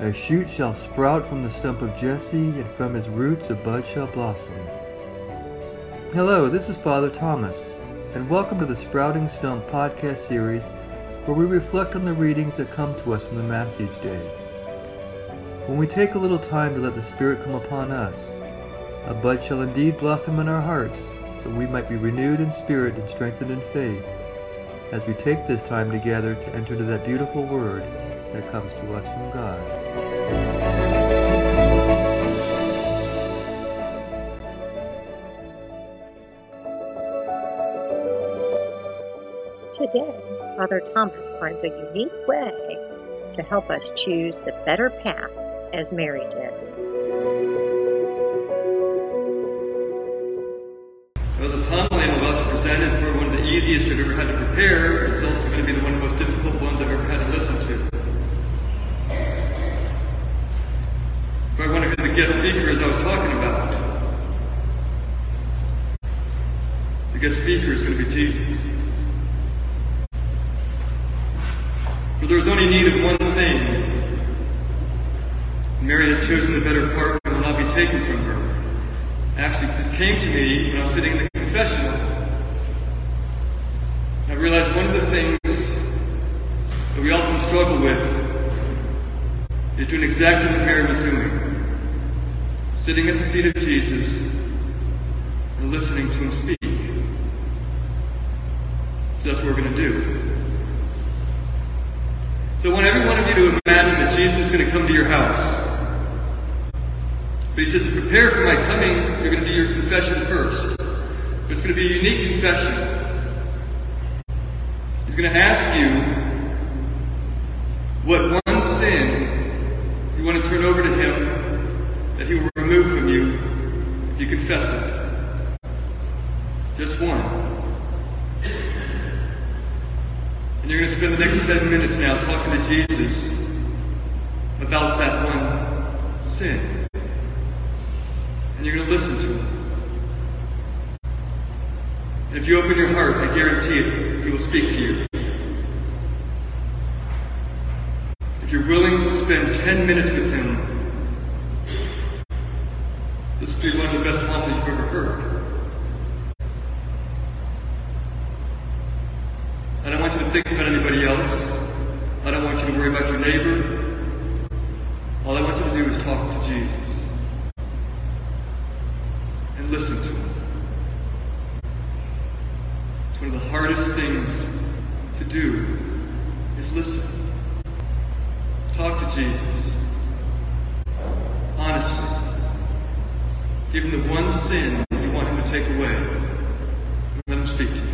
A shoot shall sprout from the stump of Jesse, and from his roots a bud shall blossom. Hello, this is Father Thomas, and welcome to the Sprouting Stump podcast series where we reflect on the readings that come to us from the Mass each day. When we take a little time to let the Spirit come upon us, a bud shall indeed blossom in our hearts, so we might be renewed in spirit and strengthened in faith as we take this time together to enter into that beautiful word that comes to us from God. Today, Father Thomas finds a unique way to help us choose the better path as Mary did. Well, this homily I'm about to present is probably one of the easiest I've ever had to prepare. It's also going to be the one of the most difficult ones I've ever had to listen to. But I want to hear the guest speaker as I was talking about. The guest speaker is going to be Jesus. For there is only need of one thing. Mary has chosen the better part and will not be taken from her. Actually, this came to me when I was sitting in the confessional. I realized one of the things that we often struggle with is doing exactly what Mary was doing. Sitting at the feet of Jesus and listening to him speak. So that's what we're going to do. So I want every one of you to imagine that Jesus is going to come to your house. But he says to prepare for my coming, you're going to do your confession first. It's going to be a unique confession. He's going to ask you what one sin you want to turn over to him that he will remove from you if you confess it. Just one. And you're going to spend the next 10 minutes now talking to Jesus about that one sin. And you're going to listen to him. And if you open your heart, I guarantee it, he will speak to you. If you're willing to spend 10 minutes with him, this will be one of the best homilies you've ever heard. I think about anybody else. I don't want you to worry about your neighbor. All I want you to do is talk to Jesus and listen to him. It's one of the hardest things to do is listen. Talk to Jesus. Honestly. Give him the one sin you want him to take away. Let him speak to you.